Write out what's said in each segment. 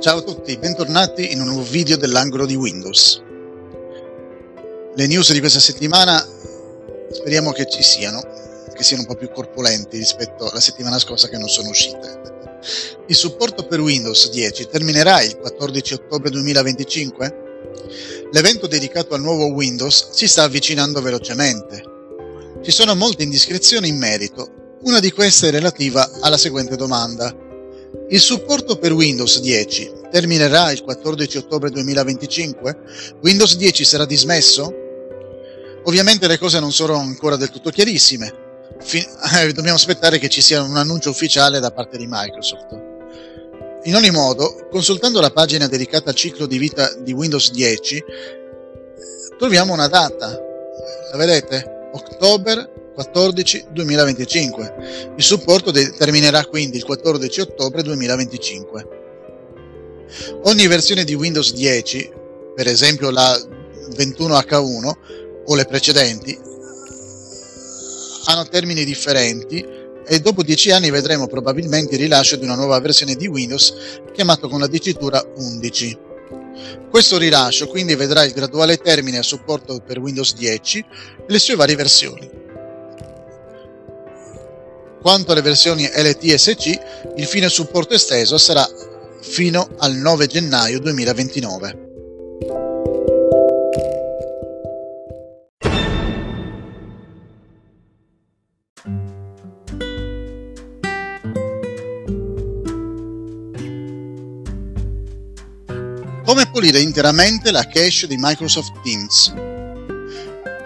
Ciao a tutti, bentornati in un nuovo video dell'angolo di Windows. Le news di questa settimana speriamo che ci siano, che siano un po' più corpulenti rispetto alla settimana scorsa che non sono uscite. Il supporto per Windows 10 terminerà il 14 ottobre 2025? L'evento dedicato al nuovo Windows si sta avvicinando velocemente. Ci sono molte indiscrezioni in merito, una di queste è relativa alla seguente domanda il supporto per Windows 10 terminerà il 14 ottobre 2025? Windows 10 sarà dismesso? Ovviamente le cose non sono ancora del tutto chiarissime. Fin- eh, dobbiamo aspettare che ci sia un annuncio ufficiale da parte di Microsoft. In ogni modo, consultando la pagina dedicata al ciclo di vita di Windows 10, troviamo una data. La vedete? October 14 2025. Il supporto terminerà quindi il 14 ottobre 2025. Ogni versione di Windows 10, per esempio la 21H1 o le precedenti, hanno termini differenti e dopo 10 anni vedremo probabilmente il rilascio di una nuova versione di Windows chiamato con la dicitura 11. Questo rilascio quindi vedrà il graduale termine a supporto per Windows 10 e le sue varie versioni. Quanto alle versioni LTSC, il fine supporto esteso sarà fino al 9 gennaio 2029. Come pulire interamente la cache di Microsoft Teams?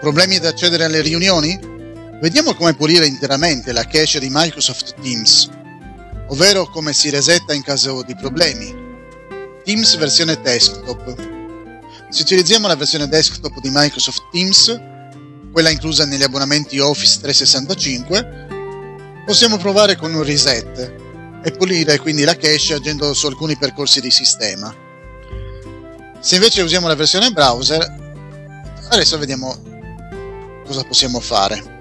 Problemi ad accedere alle riunioni? Vediamo come pulire interamente la cache di Microsoft Teams, ovvero come si resetta in caso di problemi. Teams versione desktop. Se utilizziamo la versione desktop di Microsoft Teams, quella inclusa negli abbonamenti Office 365, possiamo provare con un reset e pulire quindi la cache agendo su alcuni percorsi di sistema. Se invece usiamo la versione browser, adesso vediamo cosa possiamo fare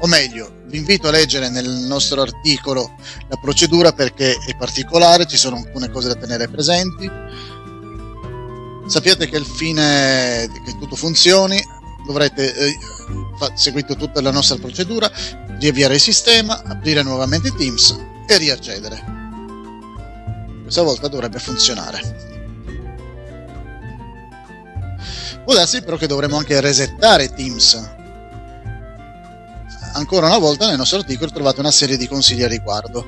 o meglio, vi invito a leggere nel nostro articolo la procedura perché è particolare, ci sono alcune cose da tenere presenti. Sappiate che al fine che tutto funzioni dovrete eh, seguire tutta la nostra procedura, riavviare il sistema, aprire nuovamente Teams e riaccedere. Questa volta dovrebbe funzionare. Può darsi però che dovremo anche resettare Teams ancora una volta nel nostro articolo trovate una serie di consigli a riguardo.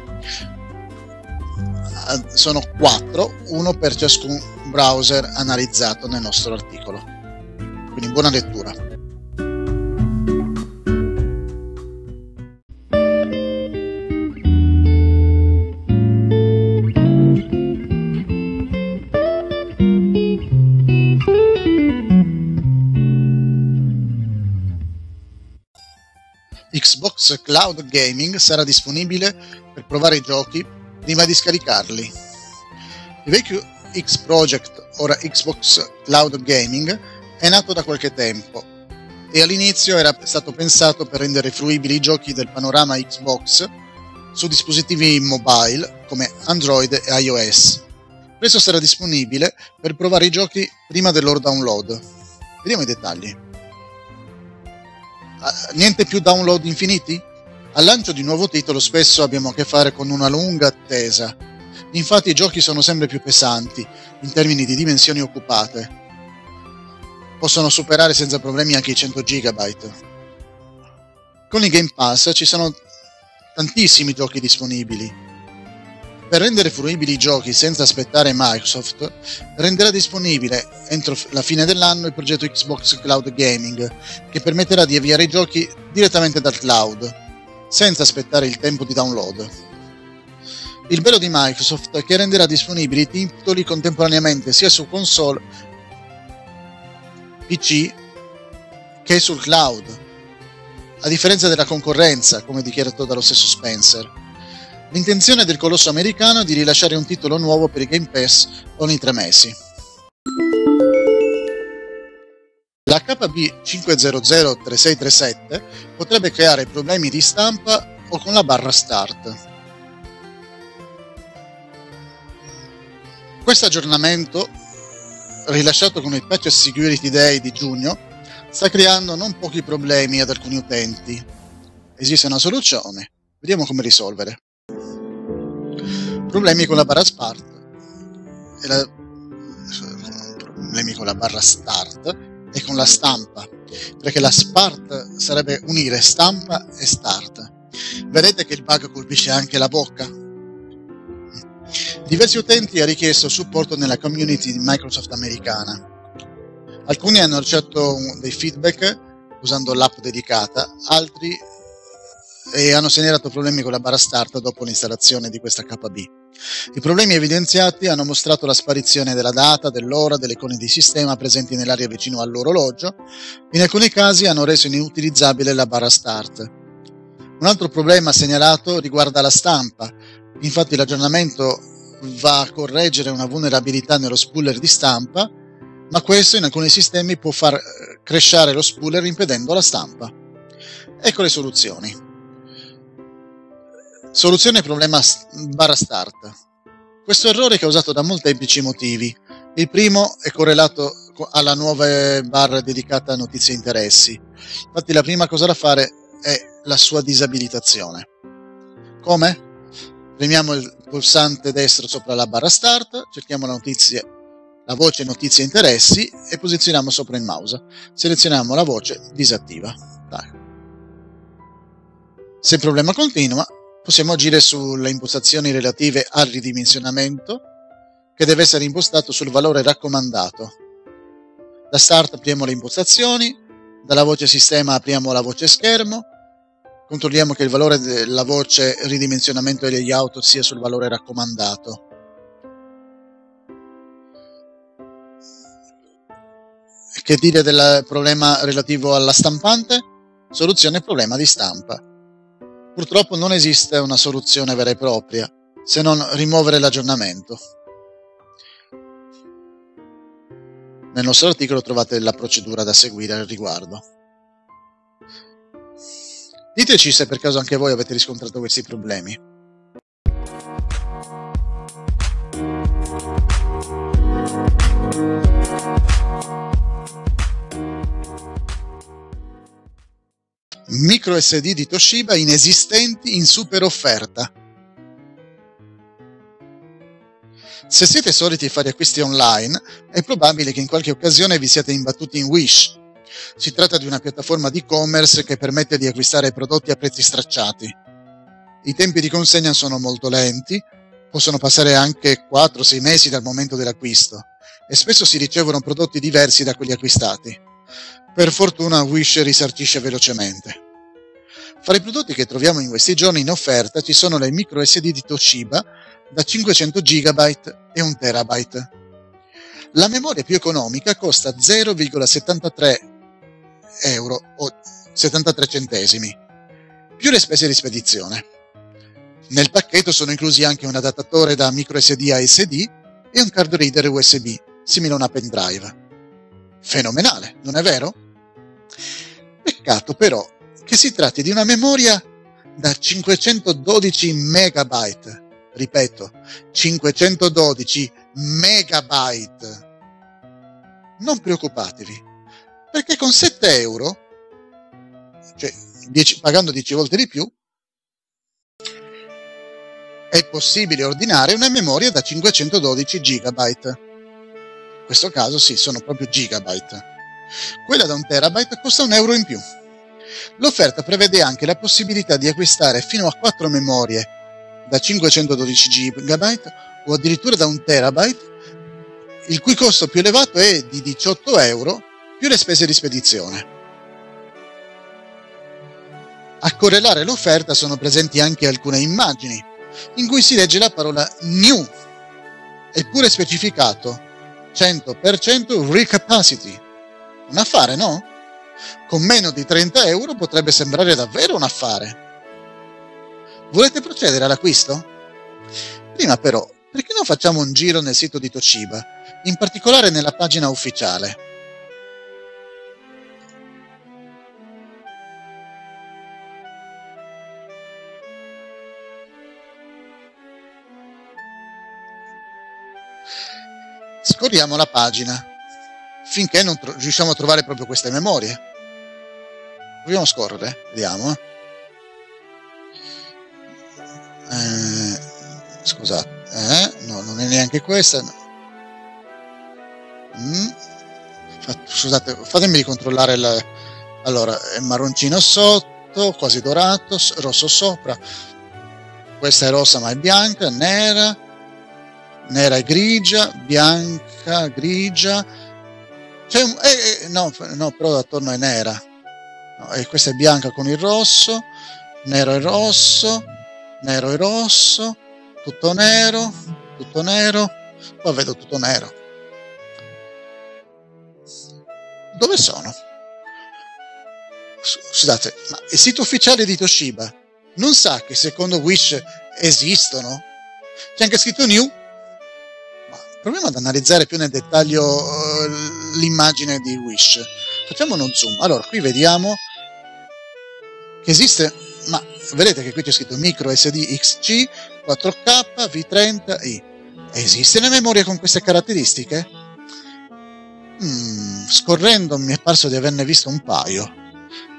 Ah, sono quattro, uno per ciascun browser analizzato nel nostro articolo. Quindi buona lettura. Cloud Gaming sarà disponibile per provare i giochi prima di scaricarli. Il vecchio X Project, ora Xbox Cloud Gaming, è nato da qualche tempo e all'inizio era stato pensato per rendere fruibili i giochi del panorama Xbox su dispositivi mobile come Android e iOS. Questo sarà disponibile per provare i giochi prima del loro download. Vediamo i dettagli. Ah, niente più download infiniti? Al lancio di un nuovo titolo spesso abbiamo a che fare con una lunga attesa. Infatti i giochi sono sempre più pesanti in termini di dimensioni occupate. Possono superare senza problemi anche i 100 GB. Con il Game Pass ci sono tantissimi giochi disponibili per rendere fruibili i giochi senza aspettare Microsoft, renderà disponibile entro la fine dell'anno il progetto Xbox Cloud Gaming, che permetterà di avviare i giochi direttamente dal cloud, senza aspettare il tempo di download. Il bello di Microsoft è che renderà disponibili i titoli contemporaneamente sia su console PC che sul cloud, a differenza della concorrenza, come dichiarato dallo stesso Spencer. L'intenzione del colosso americano è di rilasciare un titolo nuovo per i Game Pass ogni tre mesi. La KB 5003637 potrebbe creare problemi di stampa o con la barra Start. Questo aggiornamento, rilasciato con il patch Security Day di giugno, sta creando non pochi problemi ad alcuni utenti. Esiste una soluzione, vediamo come risolvere. Problemi con la barra Start e la... problemi con la barra Start e con la stampa, perché la Start sarebbe unire stampa e Start. Vedete che il bug colpisce anche la bocca? Diversi utenti hanno richiesto supporto nella community di Microsoft americana. Alcuni hanno ricevuto dei feedback usando l'app dedicata, altri e hanno segnalato problemi con la barra start dopo l'installazione di questa KB. I problemi evidenziati hanno mostrato la sparizione della data, dell'ora, delle icone di sistema presenti nell'area vicino all'orologio. In alcuni casi hanno reso inutilizzabile la barra start. Un altro problema segnalato riguarda la stampa. Infatti l'aggiornamento va a correggere una vulnerabilità nello spooler di stampa, ma questo in alcuni sistemi può far eh, crescere lo spooler impedendo la stampa. Ecco le soluzioni. Soluzione problema barra start. Questo errore è causato da molteplici motivi. Il primo è correlato alla nuova barra dedicata a notizie e interessi. Infatti la prima cosa da fare è la sua disabilitazione. Come? Premiamo il pulsante destro sopra la barra start, cerchiamo la, notizia, la voce notizie e interessi e posizioniamo sopra il mouse. Selezioniamo la voce disattiva. Dai. Se il problema continua, possiamo agire sulle impostazioni relative al ridimensionamento, che deve essere impostato sul valore raccomandato. Da Start apriamo le impostazioni, dalla voce sistema apriamo la voce schermo, controlliamo che il valore della voce ridimensionamento e layout sia sul valore raccomandato. Che dire del problema relativo alla stampante? Soluzione problema di stampa. Purtroppo non esiste una soluzione vera e propria, se non rimuovere l'aggiornamento. Nel nostro articolo trovate la procedura da seguire al riguardo. Diteci se per caso anche voi avete riscontrato questi problemi. Micro SD di Toshiba inesistenti in super offerta. Se siete soliti fare acquisti online, è probabile che in qualche occasione vi siate imbattuti in Wish, si tratta di una piattaforma di e-commerce che permette di acquistare prodotti a prezzi stracciati. I tempi di consegna sono molto lenti, possono passare anche 4-6 mesi dal momento dell'acquisto e spesso si ricevono prodotti diversi da quelli acquistati. Per fortuna Wish risarcisce velocemente. Fra i prodotti che troviamo in questi giorni in offerta ci sono le micro SD di Toshiba da 500 GB e 1 TB. La memoria più economica costa 0,73 euro o 73 centesimi, più le spese di spedizione. Nel pacchetto sono inclusi anche un adattatore da microSD a SD e un card reader USB, simile a una pendrive. Fenomenale, non è vero? Peccato però che si tratti di una memoria da 512 megabyte. Ripeto, 512 megabyte. Non preoccupatevi, perché con 7 euro, cioè 10, pagando 10 volte di più, è possibile ordinare una memoria da 512 GB. In questo caso sì, sono proprio gigabyte. Quella da 1 terabyte costa un euro in più. L'offerta prevede anche la possibilità di acquistare fino a 4 memorie da 512 GB o addirittura da 1 terabyte, il cui costo più elevato è di 18 euro più le spese di spedizione. A correlare l'offerta sono presenti anche alcune immagini, in cui si legge la parola new, eppure specificato 100% recapacity. Un affare, no? Con meno di 30 euro potrebbe sembrare davvero un affare. Volete procedere all'acquisto? Prima però, perché non facciamo un giro nel sito di Toshiba, in particolare nella pagina ufficiale? Scorriamo la pagina finché non tro- riusciamo a trovare proprio queste memorie. Proviamo a scorrere, vediamo. Eh, scusate, eh, no, non è neanche questa. Mm. Scusate, fatemi ricontrollare il... Allora, è marroncino sotto, quasi dorato, rosso sopra. Questa è rossa ma è bianca, nera, nera e grigia, bianca, grigia. Un... Eh, eh, no, no, però attorno è nera. E questa è bianca con il rosso, nero e rosso, nero e rosso, tutto nero, tutto nero. Poi vedo tutto nero. Dove sono? Scusate, ma il sito ufficiale di Toshiba non sa che secondo Wish esistono? C'è anche scritto new. Proviamo ad analizzare più nel dettaglio uh, l'immagine di Wish. Facciamo uno zoom. Allora, qui vediamo che esiste, ma vedete che qui c'è scritto micro SD XC 4K V30i. Esiste una memoria con queste caratteristiche? Hmm, scorrendo mi è parso di averne visto un paio.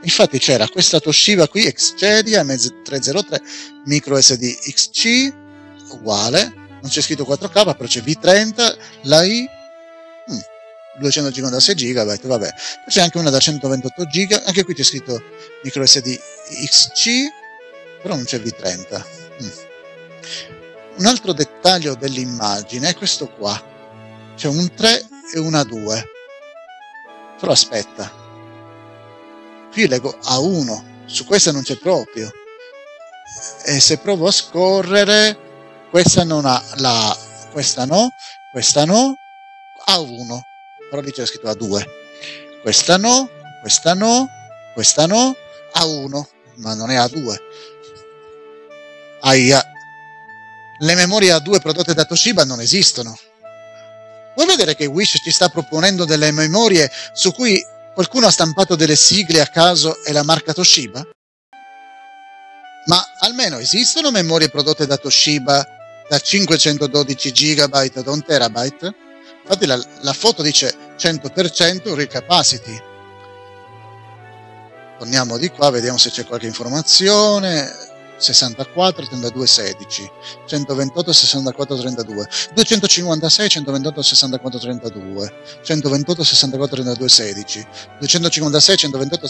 Infatti c'era questa Toshiba qui, Xcedia M303 micro SD XC, uguale, non c'è scritto 4K, però c'è V30, la I, 256 GB, vabbè. Poi c'è anche una da 128 GB, anche qui c'è scritto micro SD XC, però non c'è V30. Hmm. Un altro dettaglio dell'immagine è questo qua. C'è un 3 e una 2. Però aspetta, qui leggo A1, su questa non c'è proprio. E se provo a scorrere, questa non ha la questa no, questa no, A1, però lì c'è scritto A2. Questa no, questa no, questa no, A1, ma non è A2. Aia. Le memorie A2 prodotte da Toshiba non esistono. Vuoi vedere che Wish ci sta proponendo delle memorie su cui Qualcuno ha stampato delle sigle a caso e la marca Toshiba? Ma almeno esistono memorie prodotte da Toshiba da 512 GB ad 1 TB? Infatti la, la foto dice 100% real capacity. Torniamo di qua, vediamo se c'è qualche informazione. 64 32 16 128 64 32 256 128 64 32 128 64 32 16 256 128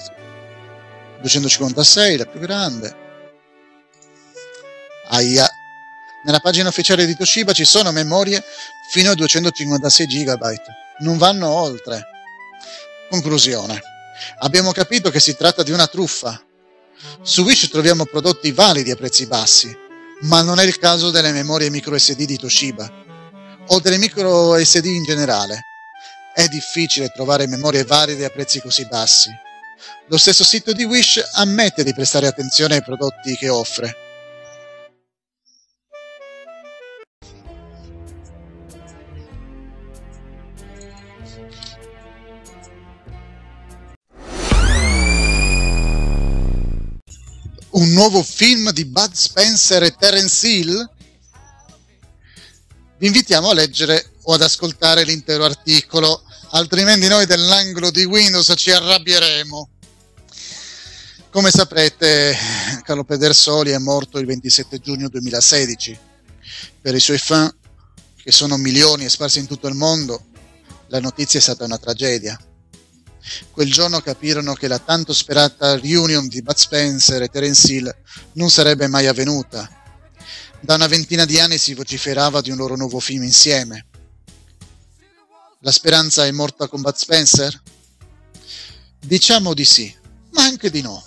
256 la più grande. Aia. Nella pagina ufficiale di Toshiba ci sono memorie fino a 256 GB non vanno oltre. Conclusione. Abbiamo capito che si tratta di una truffa. Su Wish troviamo prodotti validi a prezzi bassi, ma non è il caso delle memorie micro SD di Toshiba o delle micro SD in generale. È difficile trovare memorie valide a prezzi così bassi. Lo stesso sito di Wish ammette di prestare attenzione ai prodotti che offre, un nuovo film di Bud Spencer e Terence Hill? Vi invitiamo a leggere o ad ascoltare l'intero articolo, altrimenti noi dell'angolo di Windows ci arrabbieremo. Come saprete, Carlo Pedersoli è morto il 27 giugno 2016. Per i suoi fan, che sono milioni e sparsi in tutto il mondo, la notizia è stata una tragedia. Quel giorno capirono che la tanto sperata reunion di Bud Spencer e Terence Hill non sarebbe mai avvenuta. Da una ventina di anni si vociferava di un loro nuovo film insieme. La speranza è morta con Bud Spencer? Diciamo di sì, ma anche di no.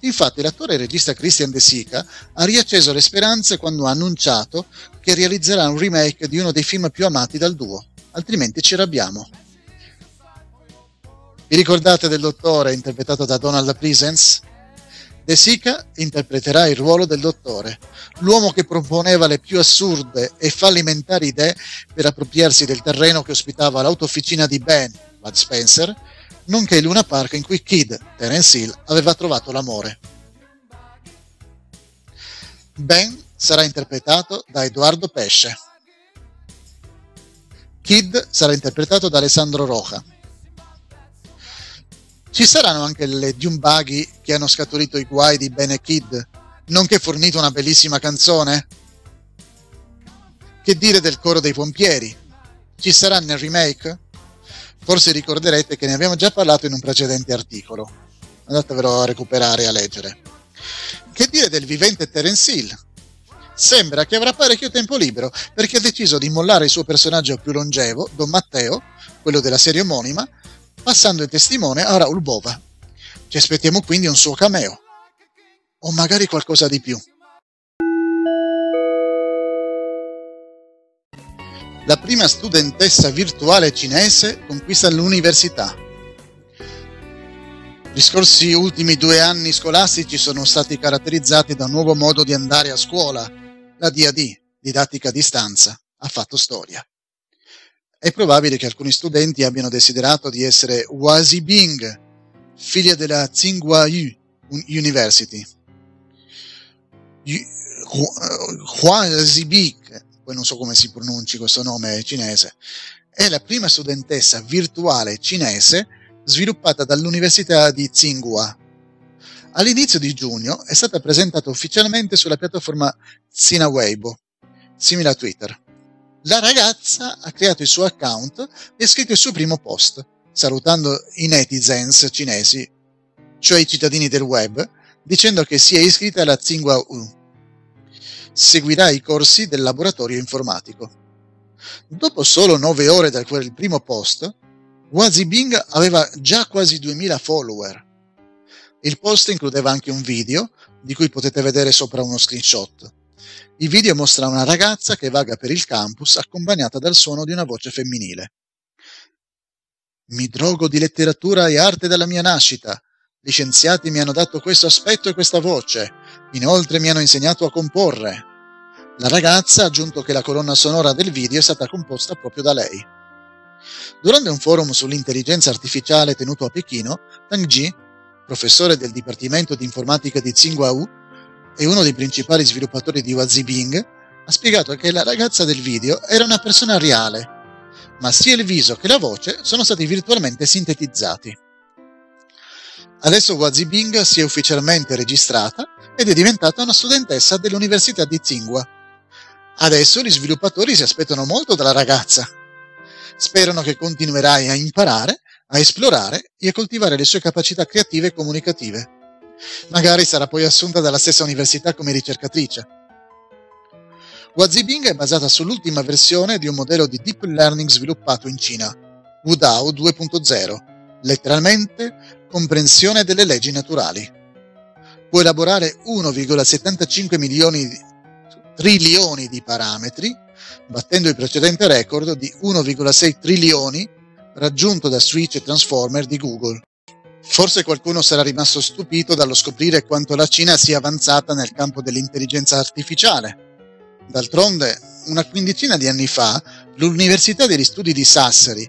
Infatti l'attore e regista Christian De Sica ha riacceso le speranze quando ha annunciato che realizzerà un remake di uno dei film più amati dal duo, altrimenti ci arrabbiamo. Vi ricordate del dottore interpretato da Donald Pleasence? De Sica interpreterà il ruolo del dottore, l'uomo che proponeva le più assurde e fallimentari idee per appropriarsi del terreno che ospitava l'autofficina di Ben, Bud Spencer, nonché il Luna Park in cui Kid, Terence Hill, aveva trovato l'amore. Ben sarà interpretato da Edoardo Pesce. Kid sarà interpretato da Alessandro Roja. Ci saranno anche le Dune Buggy che hanno scaturito i guai di Bene Kid, nonché fornito una bellissima canzone? Che dire del coro dei pompieri? Ci sarà nel remake? Forse ricorderete che ne abbiamo già parlato in un precedente articolo. Andatevelo a recuperare e a leggere. Che dire del vivente Terence Hill? Sembra che avrà parecchio tempo libero perché ha deciso di mollare il suo personaggio più longevo, Don Matteo, quello della serie omonima, passando il testimone a Raul Bova. Ci aspettiamo quindi un suo cameo. O magari qualcosa di più. La prima studentessa virtuale cinese conquista l'università. Gli scorsi ultimi due anni scolastici sono stati caratterizzati da un nuovo modo di andare a scuola, la DAD, didattica a distanza, ha fatto storia. È probabile che alcuni studenti abbiano desiderato di essere Wazi Bing, figlia della Tsinghua University. Huazi Bing, poi non so come si pronunci questo nome cinese, è la prima studentessa virtuale cinese sviluppata dall'Università di Tsinghua all'inizio di giugno è stata presentata ufficialmente sulla piattaforma Sina Weibo, simile a Twitter. La ragazza ha creato il suo account e ha scritto il suo primo post, salutando i netizens cinesi, cioè i cittadini del web, dicendo che si è iscritta alla Tsinghua U. Seguirà i corsi del laboratorio informatico. Dopo solo nove ore da quel primo post, Wazi Bing aveva già quasi 2000 follower il post includeva anche un video, di cui potete vedere sopra uno screenshot. Il video mostra una ragazza che vaga per il campus accompagnata dal suono di una voce femminile. Mi drogo di letteratura e arte dalla mia nascita. Gli scienziati mi hanno dato questo aspetto e questa voce. Inoltre mi hanno insegnato a comporre. La ragazza ha aggiunto che la colonna sonora del video è stata composta proprio da lei. Durante un forum sull'intelligenza artificiale tenuto a Pechino, Tang Ji professore del Dipartimento di Informatica di Tsinghua e uno dei principali sviluppatori di Wazibing, ha spiegato che la ragazza del video era una persona reale, ma sia il viso che la voce sono stati virtualmente sintetizzati. Adesso Wazibing si è ufficialmente registrata ed è diventata una studentessa dell'Università di Tsinghua. Adesso gli sviluppatori si aspettano molto dalla ragazza. Sperano che continuerai a imparare a esplorare e a coltivare le sue capacità creative e comunicative. Magari sarà poi assunta dalla stessa università come ricercatrice. Wazibing è basata sull'ultima versione di un modello di deep learning sviluppato in Cina, Wudao 2.0, letteralmente comprensione delle leggi naturali. Può elaborare 1,75 milioni di, trilioni di parametri, battendo il precedente record di 1,6 trilioni raggiunto da Switch e Transformer di Google. Forse qualcuno sarà rimasto stupito dallo scoprire quanto la Cina sia avanzata nel campo dell'intelligenza artificiale. D'altronde, una quindicina di anni fa, l'Università degli Studi di Sassari,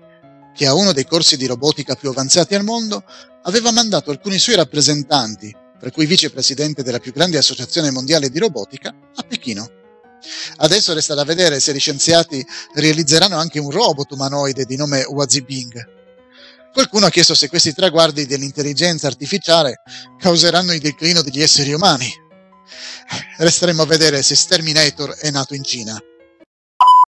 che ha uno dei corsi di robotica più avanzati al mondo, aveva mandato alcuni suoi rappresentanti, per cui vicepresidente della più grande associazione mondiale di robotica, a Pechino. Adesso resta da vedere se gli scienziati realizzeranno anche un robot umanoide di nome Wazibing. Qualcuno ha chiesto se questi traguardi dell'intelligenza artificiale causeranno il declino degli esseri umani. Resteremo a vedere se Sterminator è nato in Cina.